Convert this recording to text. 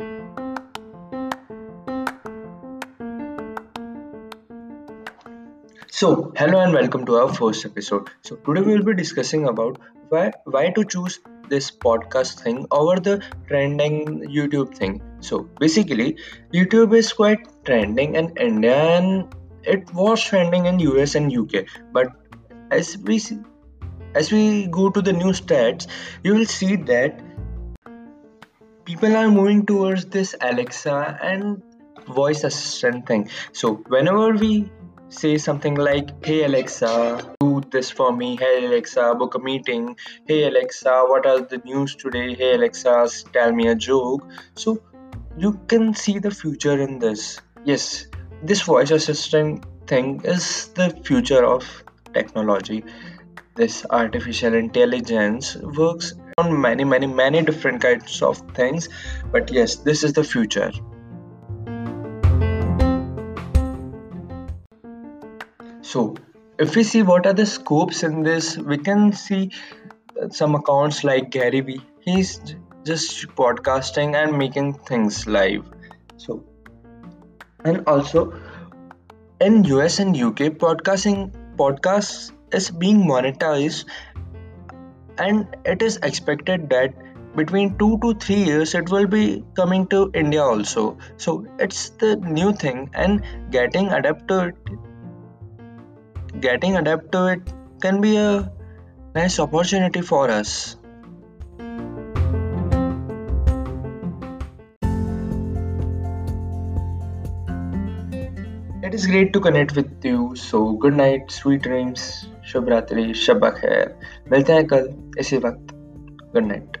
So, hello and welcome to our first episode. So, today we will be discussing about why why to choose this podcast thing over the trending YouTube thing. So, basically, YouTube is quite trending in India and it was trending in US and UK. But as we see, as we go to the new stats, you will see that people are moving towards this Alexa and voice assistant thing. So, whenever we say something like hey alexa do this for me. Hey alexa book a meeting. Hey alexa what are the news today? Hey alexa tell me a joke. So you can see the future in this. Yes this voice assistant thing is the future of technology this artificial intelligence works on many many many different kinds of things but yes this is the future So, if we see what are the scopes in this, we can see some accounts like Gary Vee. He's just podcasting and making things live. So, and also in US and UK, podcasting podcasts is being monetized, and it is expected that between two to three years it will be coming to India also. So it's the new thing and getting adapted getting adapted to it can be a nice opportunity for us. It is great to connect with you. So good night, sweet dreams, शुभ रात्रि शब खैर। मिलते हैं कल इसी वक्त। Good night